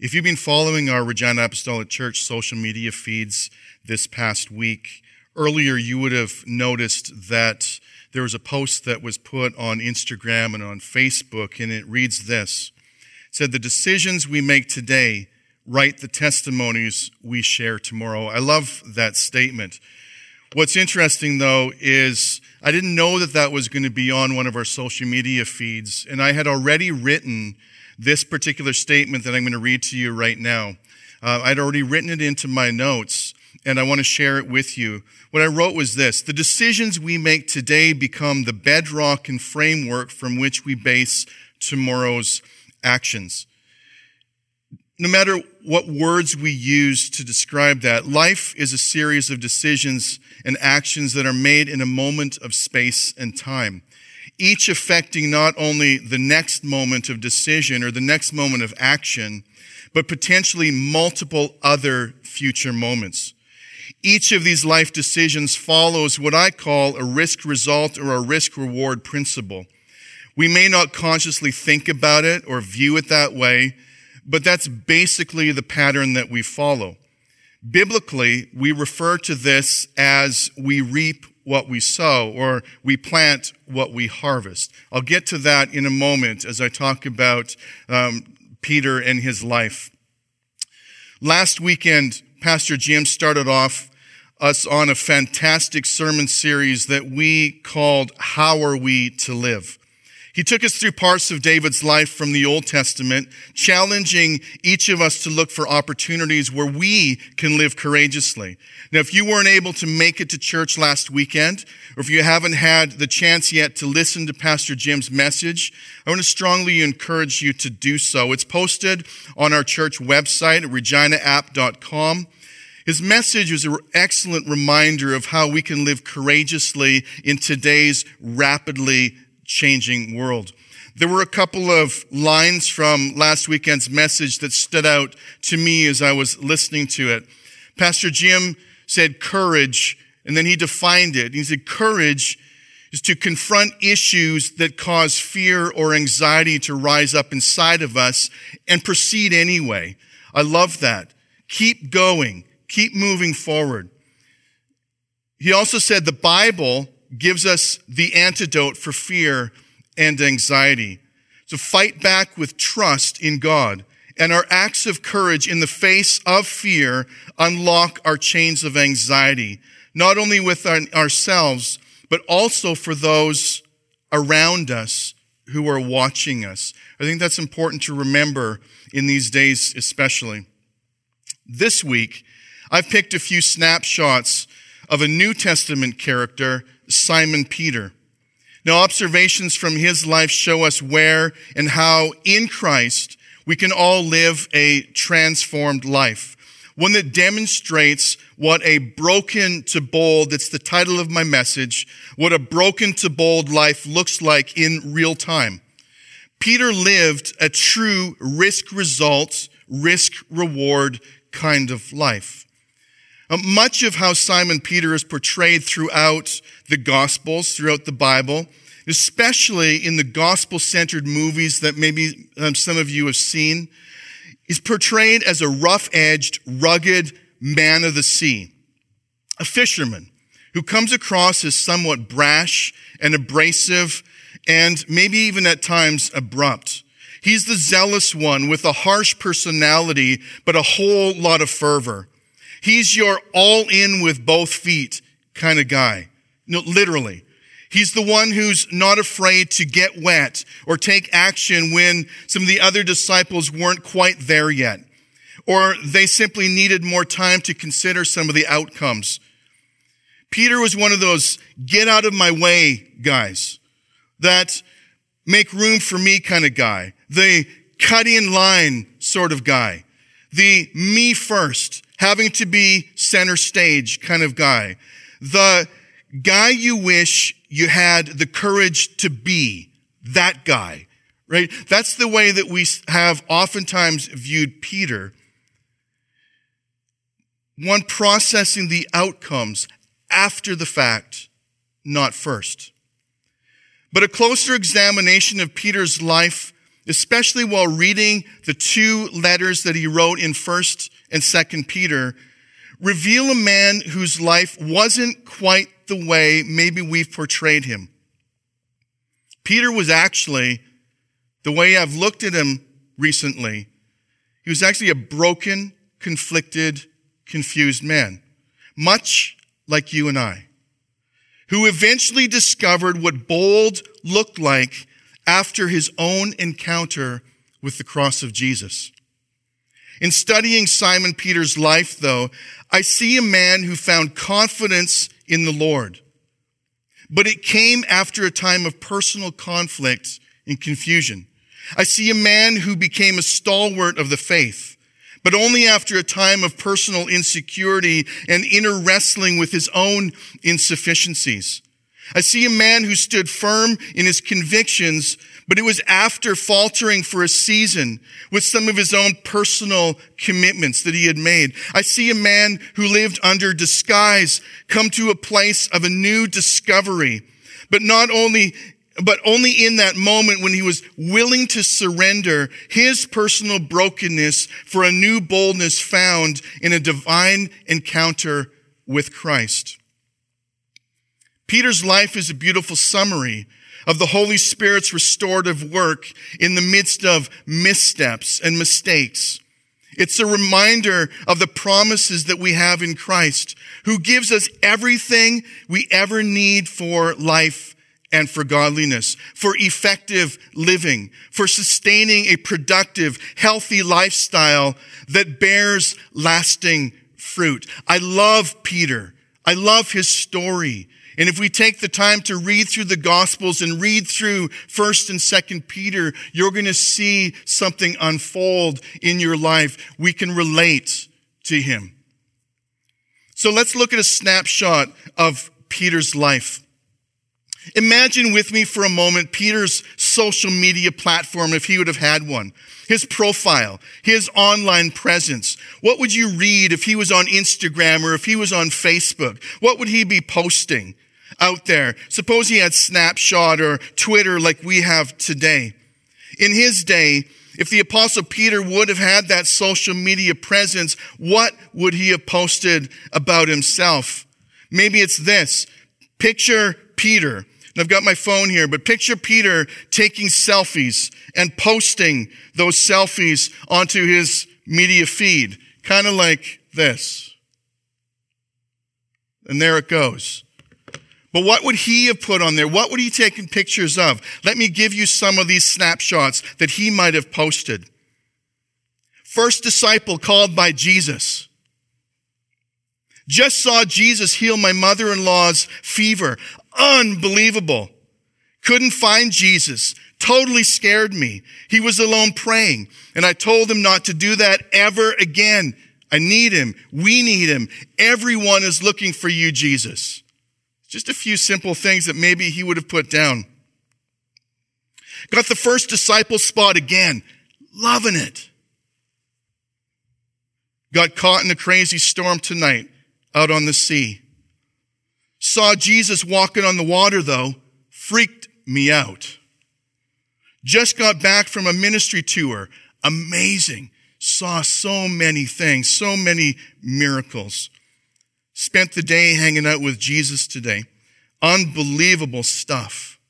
If you've been following our Regina Apostolic Church social media feeds this past week, earlier you would have noticed that there was a post that was put on Instagram and on Facebook, and it reads this. It said, The decisions we make today write the testimonies we share tomorrow. I love that statement. What's interesting though is I didn't know that that was going to be on one of our social media feeds, and I had already written this particular statement that I'm going to read to you right now. Uh, I'd already written it into my notes, and I want to share it with you. What I wrote was this The decisions we make today become the bedrock and framework from which we base tomorrow's actions no matter what words we use to describe that, life is a series of decisions and actions that are made in a moment of space and time, each affecting not only the next moment of decision or the next moment of action, but potentially multiple other future moments. Each of these life decisions follows what I call a risk result or a risk reward principle. We may not consciously think about it or view it that way, but that's basically the pattern that we follow. Biblically, we refer to this as we reap what we sow or we plant what we harvest. I'll get to that in a moment as I talk about um, Peter and his life. Last weekend, Pastor Jim started off us on a fantastic sermon series that we called How Are We to Live? He took us through parts of David's life from the Old Testament, challenging each of us to look for opportunities where we can live courageously. Now, if you weren't able to make it to church last weekend, or if you haven't had the chance yet to listen to Pastor Jim's message, I want to strongly encourage you to do so. It's posted on our church website at reginaapp.com. His message was an excellent reminder of how we can live courageously in today's rapidly changing world. There were a couple of lines from last weekend's message that stood out to me as I was listening to it. Pastor Jim said courage, and then he defined it. He said courage is to confront issues that cause fear or anxiety to rise up inside of us and proceed anyway. I love that. Keep going. Keep moving forward. He also said the Bible gives us the antidote for fear and anxiety. To fight back with trust in God. And our acts of courage in the face of fear unlock our chains of anxiety, not only with our, ourselves, but also for those around us who are watching us. I think that's important to remember in these days, especially. This week, I've picked a few snapshots of a New Testament character Simon Peter. Now, observations from his life show us where and how in Christ we can all live a transformed life. One that demonstrates what a broken to bold, that's the title of my message, what a broken to bold life looks like in real time. Peter lived a true risk result, risk reward kind of life. Uh, much of how Simon Peter is portrayed throughout the Gospels, throughout the Bible, especially in the gospel centered movies that maybe um, some of you have seen, is portrayed as a rough edged, rugged man of the sea, a fisherman who comes across as somewhat brash and abrasive and maybe even at times abrupt. He's the zealous one with a harsh personality, but a whole lot of fervor. He's your all in with both feet kind of guy. No, literally. He's the one who's not afraid to get wet or take action when some of the other disciples weren't quite there yet. Or they simply needed more time to consider some of the outcomes. Peter was one of those get out of my way guys that make room for me kind of guy. The cut in line sort of guy. The me first having to be center stage kind of guy. The guy you wish you had the courage to be that guy, right? That's the way that we have oftentimes viewed Peter. One processing the outcomes after the fact, not first. But a closer examination of Peter's life especially while reading the two letters that he wrote in 1st and 2nd Peter, reveal a man whose life wasn't quite the way maybe we've portrayed him. Peter was actually, the way I've looked at him recently, he was actually a broken, conflicted, confused man, much like you and I, who eventually discovered what bold looked like after his own encounter with the cross of Jesus. In studying Simon Peter's life, though, I see a man who found confidence in the Lord. But it came after a time of personal conflict and confusion. I see a man who became a stalwart of the faith, but only after a time of personal insecurity and inner wrestling with his own insufficiencies. I see a man who stood firm in his convictions, but it was after faltering for a season with some of his own personal commitments that he had made. I see a man who lived under disguise come to a place of a new discovery, but not only but only in that moment when he was willing to surrender his personal brokenness for a new boldness found in a divine encounter with Christ. Peter's life is a beautiful summary of the Holy Spirit's restorative work in the midst of missteps and mistakes. It's a reminder of the promises that we have in Christ, who gives us everything we ever need for life and for godliness, for effective living, for sustaining a productive, healthy lifestyle that bears lasting fruit. I love Peter. I love his story. And if we take the time to read through the gospels and read through first and second Peter, you're going to see something unfold in your life. We can relate to him. So let's look at a snapshot of Peter's life. Imagine with me for a moment Peter's social media platform if he would have had one. His profile, his online presence. What would you read if he was on Instagram or if he was on Facebook? What would he be posting out there? Suppose he had Snapchat or Twitter like we have today. In his day, if the apostle Peter would have had that social media presence, what would he have posted about himself? Maybe it's this. Picture Peter and I've got my phone here, but picture Peter taking selfies and posting those selfies onto his media feed, kind of like this. And there it goes. But what would he have put on there? What would he taken pictures of? Let me give you some of these snapshots that he might have posted. First disciple called by Jesus. Just saw Jesus heal my mother-in-law's fever. Unbelievable. Couldn't find Jesus. Totally scared me. He was alone praying. And I told him not to do that ever again. I need him. We need him. Everyone is looking for you, Jesus. Just a few simple things that maybe he would have put down. Got the first disciple spot again. Loving it. Got caught in a crazy storm tonight out on the sea. Saw Jesus walking on the water though, freaked me out. Just got back from a ministry tour. Amazing. Saw so many things, so many miracles. Spent the day hanging out with Jesus today. Unbelievable stuff.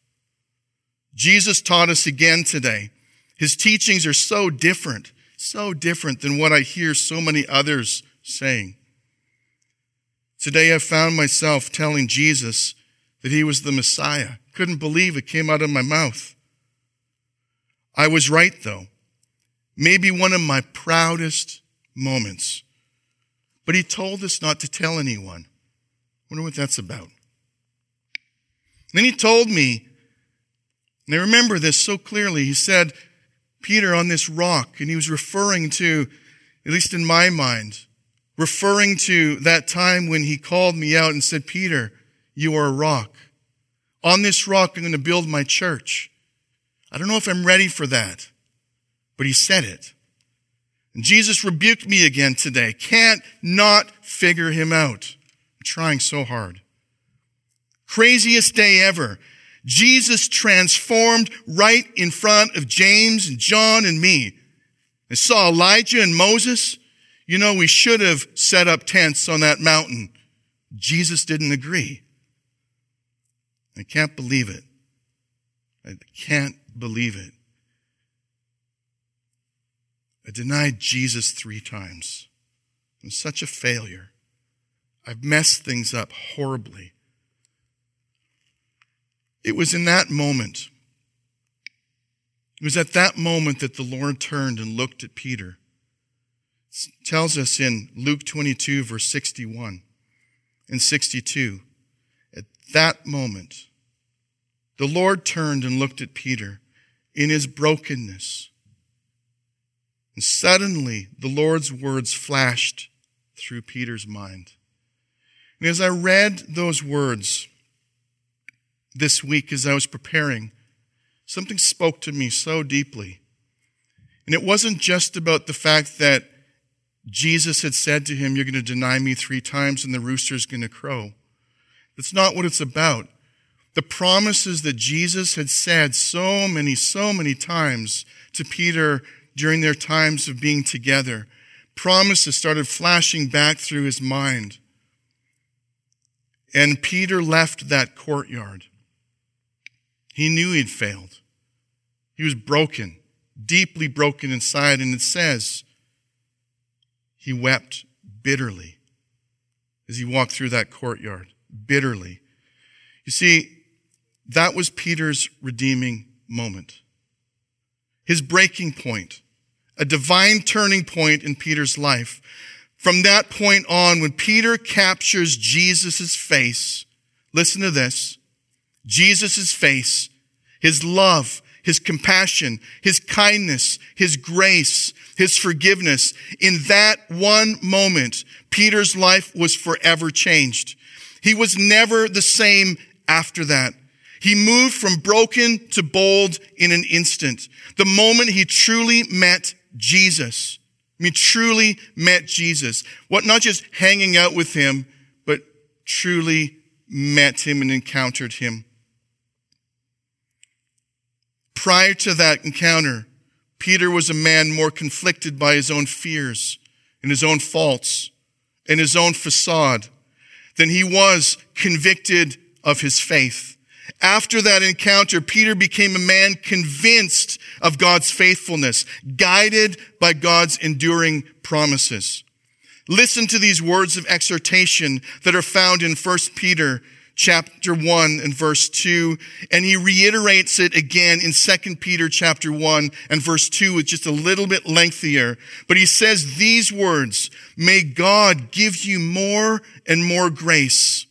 Jesus taught us again today. His teachings are so different, so different than what I hear so many others saying. Today I found myself telling Jesus that he was the Messiah. Couldn't believe it came out of my mouth. I was right though. Maybe one of my proudest moments. But he told us not to tell anyone. Wonder what that's about. Then he told me, and I remember this so clearly. He said, Peter, on this rock, and he was referring to, at least in my mind, referring to that time when he called me out and said, Peter, you are a rock. On this rock, I'm going to build my church. I don't know if I'm ready for that, but he said it. And Jesus rebuked me again today. Can't not figure him out. I'm trying so hard. Craziest day ever. Jesus transformed right in front of James and John and me. I saw Elijah and Moses. You know, we should have set up tents on that mountain. Jesus didn't agree. I can't believe it. I can't believe it. I denied Jesus three times. I'm such a failure. I've messed things up horribly. It was in that moment, it was at that moment that the Lord turned and looked at Peter. It tells us in Luke 22, verse 61 and 62. At that moment, the Lord turned and looked at Peter in his brokenness. And suddenly the Lord's words flashed through Peter's mind. And as I read those words this week as I was preparing, something spoke to me so deeply. And it wasn't just about the fact that Jesus had said to him, You're going to deny me three times and the rooster's going to crow. That's not what it's about. The promises that Jesus had said so many, so many times to Peter during their times of being together, promises started flashing back through his mind. And Peter left that courtyard. He knew he'd failed. He was broken, deeply broken inside. And it says he wept bitterly as he walked through that courtyard, bitterly. You see, that was Peter's redeeming moment. His breaking point, a divine turning point in Peter's life from that point on, when Peter captures Jesus' face, listen to this, Jesus' face, his love, his compassion, his kindness, his grace, his forgiveness. In that one moment, Peter's life was forever changed. He was never the same after that. He moved from broken to bold in an instant. The moment he truly met Jesus. I mean, truly met Jesus. What, not just hanging out with him, but truly met him and encountered him. Prior to that encounter, Peter was a man more conflicted by his own fears and his own faults and his own facade than he was convicted of his faith. After that encounter, Peter became a man convinced of God's faithfulness, guided by God's enduring promises. Listen to these words of exhortation that are found in 1 Peter chapter 1 and verse 2 and he reiterates it again in 2 Peter chapter 1 and verse 2 it's just a little bit lengthier but he says these words may God give you more and more grace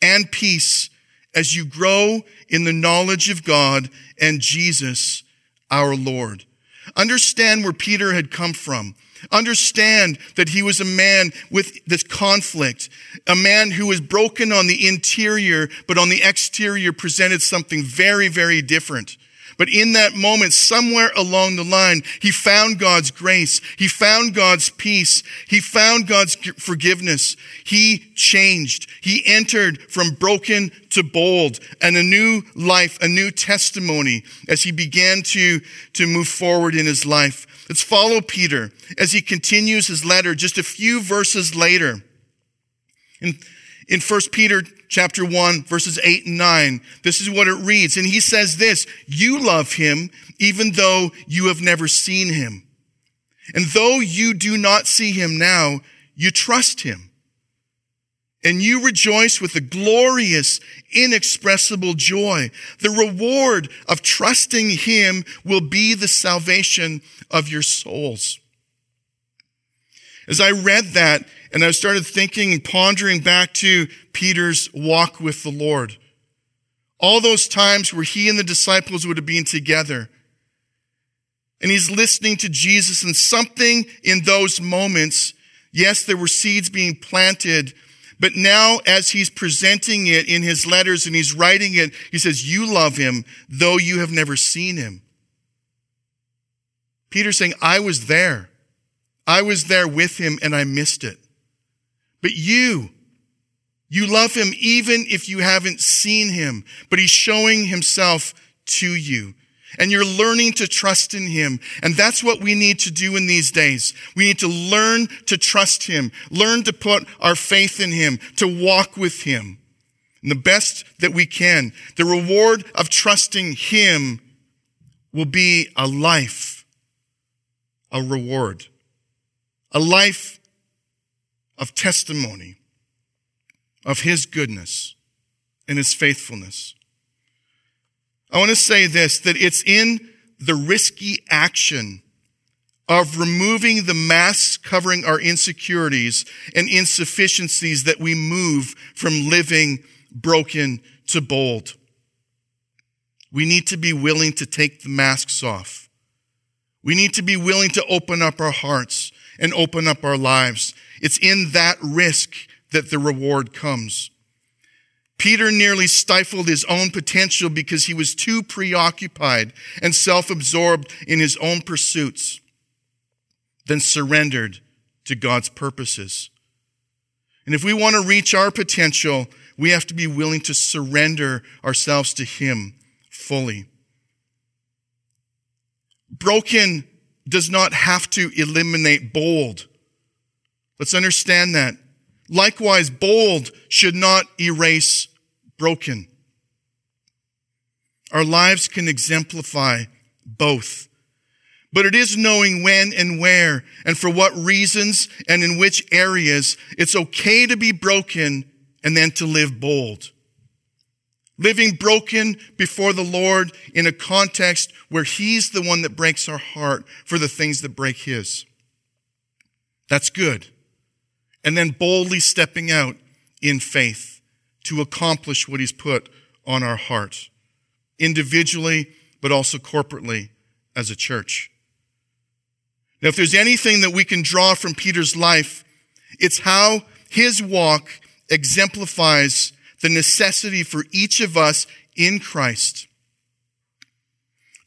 and peace as you grow in the knowledge of God and Jesus, our Lord. Understand where Peter had come from. Understand that he was a man with this conflict, a man who was broken on the interior, but on the exterior presented something very, very different. But in that moment, somewhere along the line, he found God's grace. He found God's peace. He found God's forgiveness. He changed. He entered from broken to bold and a new life, a new testimony as he began to, to move forward in his life. Let's follow Peter as he continues his letter just a few verses later. In, in 1 Peter chapter 1, verses 8 and 9. This is what it reads. And he says this, you love him even though you have never seen him. And though you do not see him now, you trust him. And you rejoice with a glorious, inexpressible joy. The reward of trusting him will be the salvation of your souls. As I read that, and I started thinking and pondering back to Peter's walk with the Lord. All those times where he and the disciples would have been together. And he's listening to Jesus and something in those moments, yes, there were seeds being planted, but now as he's presenting it in his letters and he's writing it, he says, you love him though you have never seen him. Peter's saying, I was there. I was there with him and I missed it. But you, You love him even if you haven't seen him, but he's showing himself to you. And you're learning to trust in him. And that's what we need to do in these days. We need to learn to trust him, learn to put our faith in him, to walk with him. And the best that we can. The reward of trusting him will be a life, a reward, a life of testimony of his goodness and his faithfulness. I want to say this, that it's in the risky action of removing the masks covering our insecurities and insufficiencies that we move from living broken to bold. We need to be willing to take the masks off. We need to be willing to open up our hearts and open up our lives. It's in that risk that the reward comes. Peter nearly stifled his own potential because he was too preoccupied and self-absorbed in his own pursuits, then surrendered to God's purposes. And if we want to reach our potential, we have to be willing to surrender ourselves to Him fully. Broken does not have to eliminate bold. Let's understand that. Likewise, bold should not erase broken. Our lives can exemplify both. But it is knowing when and where and for what reasons and in which areas it's okay to be broken and then to live bold. Living broken before the Lord in a context where He's the one that breaks our heart for the things that break His. That's good and then boldly stepping out in faith to accomplish what he's put on our heart, individually, but also corporately as a church. Now, if there's anything that we can draw from Peter's life, it's how his walk exemplifies the necessity for each of us in Christ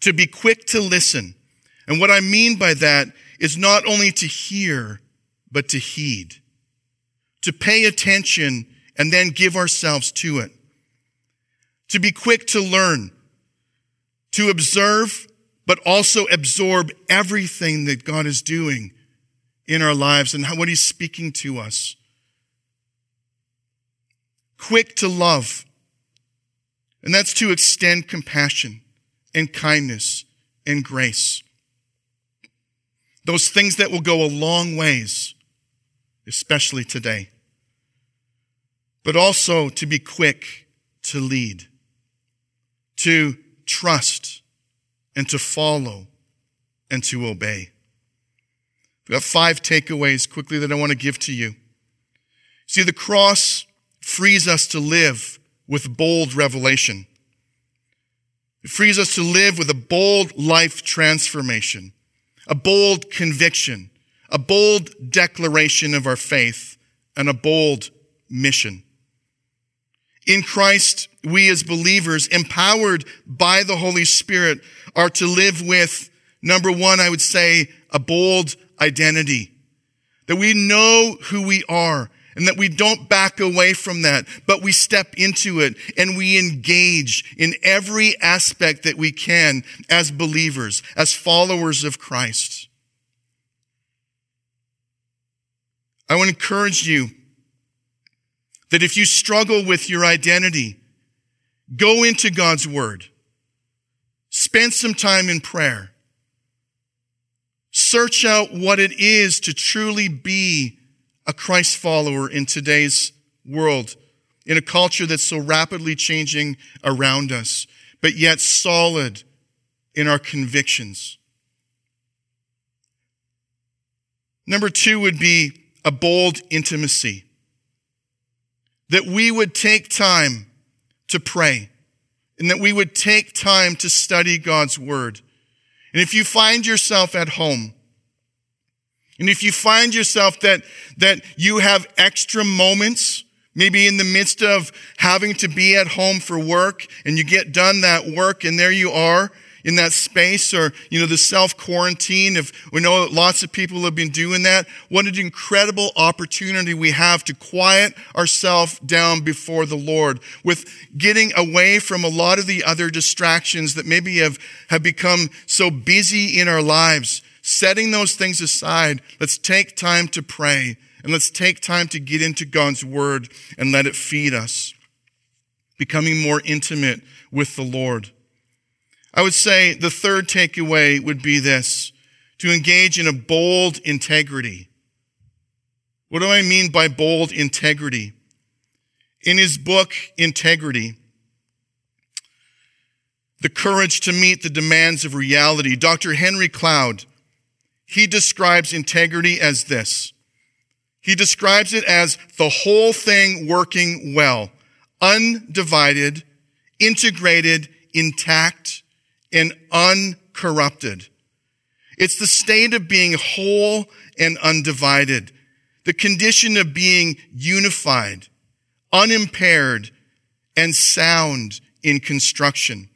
to be quick to listen. And what I mean by that is not only to hear, but to heed to pay attention and then give ourselves to it. To be quick to learn, to observe, but also absorb everything that God is doing in our lives and how, what He's speaking to us. Quick to love, and that's to extend compassion and kindness and grace. Those things that will go a long ways, especially today but also to be quick to lead, to trust, and to follow, and to obey. We've got five takeaways quickly that I want to give to you. See, the cross frees us to live with bold revelation. It frees us to live with a bold life transformation, a bold conviction, a bold declaration of our faith, and a bold mission. In Christ, we as believers, empowered by the Holy Spirit, are to live with, number one, I would say, a bold identity. That we know who we are and that we don't back away from that, but we step into it and we engage in every aspect that we can as believers, as followers of Christ. I want to encourage you that if you struggle with your identity, go into God's Word. Spend some time in prayer. Search out what it is to truly be a Christ follower in today's world, in a culture that's so rapidly changing around us, but yet solid in our convictions. Number two would be a bold intimacy that we would take time to pray and that we would take time to study God's word. And if you find yourself at home, and if you find yourself that, that you have extra moments, maybe in the midst of having to be at home for work and you get done that work and there you are, in that space or, you know, the self quarantine. If we know lots of people have been doing that, what an incredible opportunity we have to quiet ourselves down before the Lord with getting away from a lot of the other distractions that maybe have, have become so busy in our lives. Setting those things aside, let's take time to pray and let's take time to get into God's word and let it feed us. Becoming more intimate with the Lord. I would say the third takeaway would be this to engage in a bold integrity. What do I mean by bold integrity? In his book, Integrity, The Courage to Meet the Demands of Reality, Dr. Henry Cloud, he describes integrity as this. He describes it as the whole thing working well, undivided, integrated, intact, and uncorrupted. It's the state of being whole and undivided, the condition of being unified, unimpaired, and sound in construction.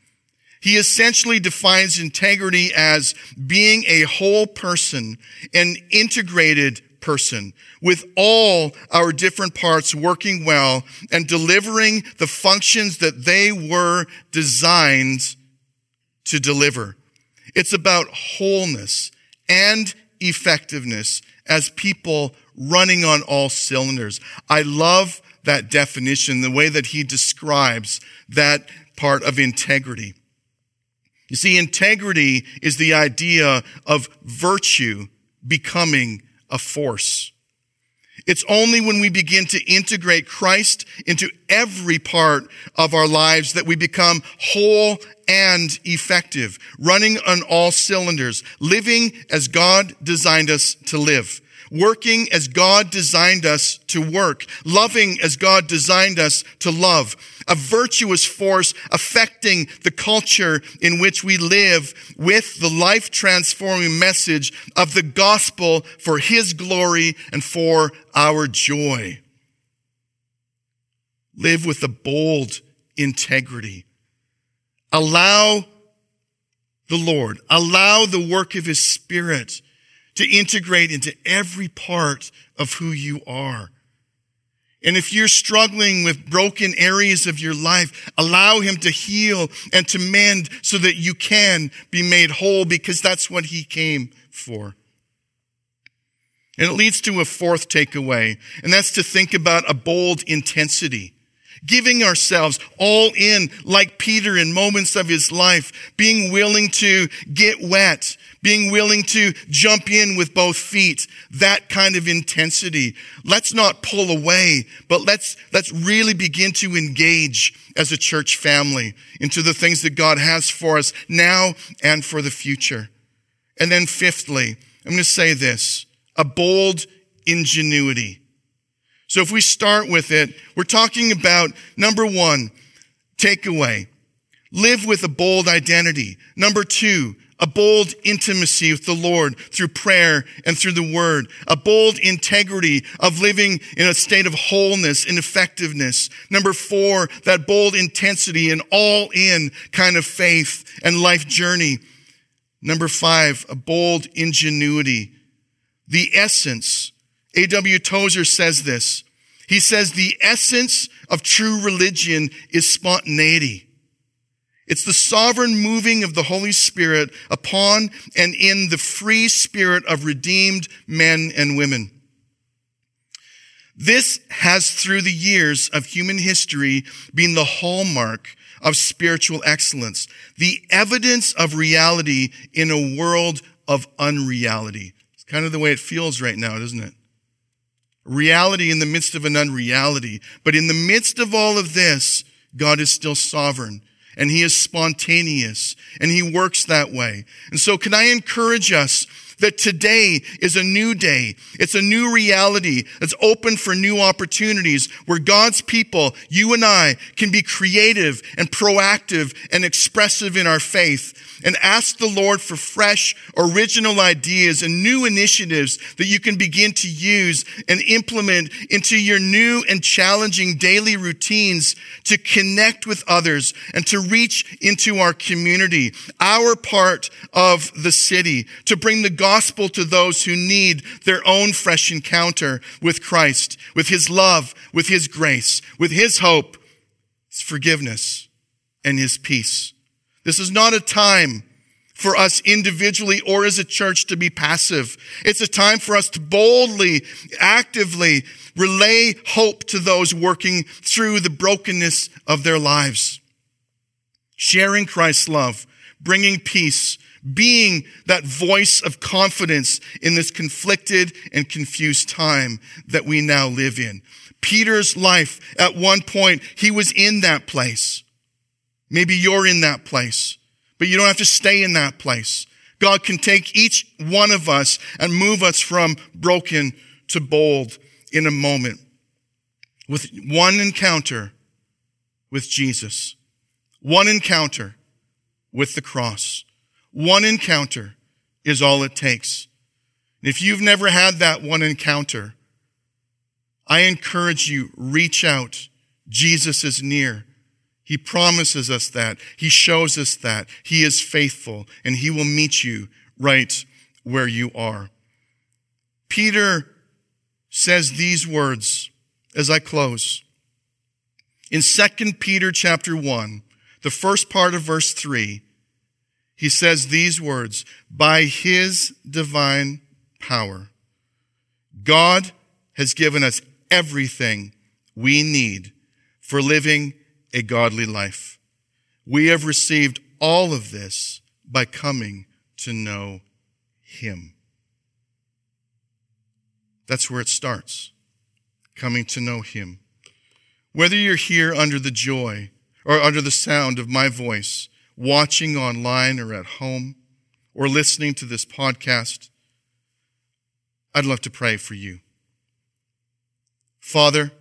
He essentially defines integrity as being a whole person, an integrated person, with all our different parts working well and delivering the functions that they were designed to deliver. It's about wholeness and effectiveness as people running on all cylinders. I love that definition, the way that he describes that part of integrity. You see, integrity is the idea of virtue becoming a force. It's only when we begin to integrate Christ into every part of our lives that we become whole and effective, running on all cylinders, living as God designed us to live working as God designed us to work, loving as God designed us to love, a virtuous force affecting the culture in which we live with the life transforming message of the gospel for His glory and for our joy. Live with a bold integrity. Allow the Lord, allow the work of His Spirit to integrate into every part of who you are. And if you're struggling with broken areas of your life, allow him to heal and to mend so that you can be made whole because that's what he came for. And it leads to a fourth takeaway, and that's to think about a bold intensity. Giving ourselves all in like Peter in moments of his life, being willing to get wet, being willing to jump in with both feet, that kind of intensity. Let's not pull away, but let's, let's really begin to engage as a church family into the things that God has for us now and for the future. And then fifthly, I'm going to say this, a bold ingenuity. So if we start with it, we're talking about number one, takeaway. Live with a bold identity. Number two, a bold intimacy with the Lord through prayer and through the word, a bold integrity of living in a state of wholeness and effectiveness. Number four, that bold intensity and all in kind of faith and life journey. Number five, a bold ingenuity. The essence. A.W. Tozer says this. He says the essence of true religion is spontaneity. It's the sovereign moving of the Holy Spirit upon and in the free spirit of redeemed men and women. This has, through the years of human history, been the hallmark of spiritual excellence, the evidence of reality in a world of unreality. It's kind of the way it feels right now, doesn't it? Reality in the midst of an unreality. But in the midst of all of this, God is still sovereign and he is spontaneous and he works that way. And so can I encourage us that today is a new day. It's a new reality that's open for new opportunities where God's people, you and I, can be creative and proactive and expressive in our faith and ask the Lord for fresh, original ideas and new initiatives that you can begin to use and implement into your new and challenging daily routines to connect with others and to reach into our community, our part of the city, to bring the gospel to those who need their own fresh encounter with Christ, with his love, with his grace, with his hope, his forgiveness, and his peace. This is not a time for us individually or as a church to be passive. It's a time for us to boldly, actively relay hope to those working through the brokenness of their lives. Sharing Christ's love, bringing peace, being that voice of confidence in this conflicted and confused time that we now live in. Peter's life, at one point, he was in that place. Maybe you're in that place, but you don't have to stay in that place. God can take each one of us and move us from broken to bold in a moment with one encounter with Jesus, one encounter with the cross, one encounter is all it takes. if you've never had that one encounter, I encourage you, reach out. Jesus is near. He promises us that. He shows us that. He is faithful and he will meet you right where you are. Peter says these words as I close. In 2 Peter chapter 1, the first part of verse 3, he says these words, by his divine power, God has given us everything we need for living a godly life. We have received all of this by coming to know Him. That's where it starts. Coming to know Him. Whether you're here under the joy or under the sound of my voice, watching online or at home, or listening to this podcast, I'd love to pray for you. Father,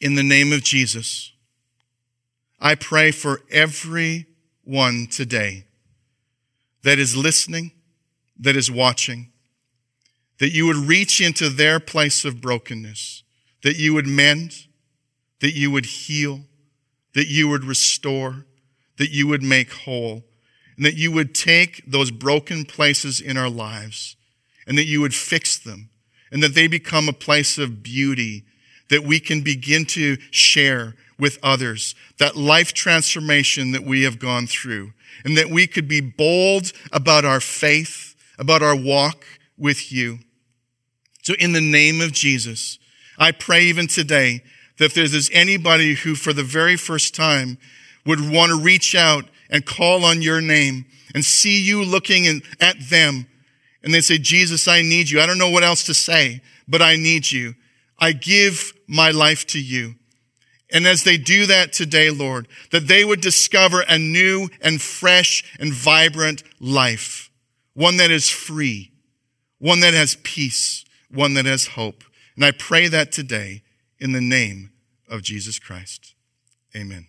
in the name of Jesus, I pray for everyone today that is listening, that is watching, that you would reach into their place of brokenness, that you would mend, that you would heal, that you would restore, that you would make whole, and that you would take those broken places in our lives and that you would fix them and that they become a place of beauty that we can begin to share with others, that life transformation that we have gone through, and that we could be bold about our faith, about our walk with you. So in the name of Jesus, I pray even today that if there's anybody who for the very first time would want to reach out and call on your name and see you looking at them and they say, Jesus, I need you. I don't know what else to say, but I need you. I give my life to you. And as they do that today, Lord, that they would discover a new and fresh and vibrant life, one that is free, one that has peace, one that has hope. And I pray that today in the name of Jesus Christ. Amen.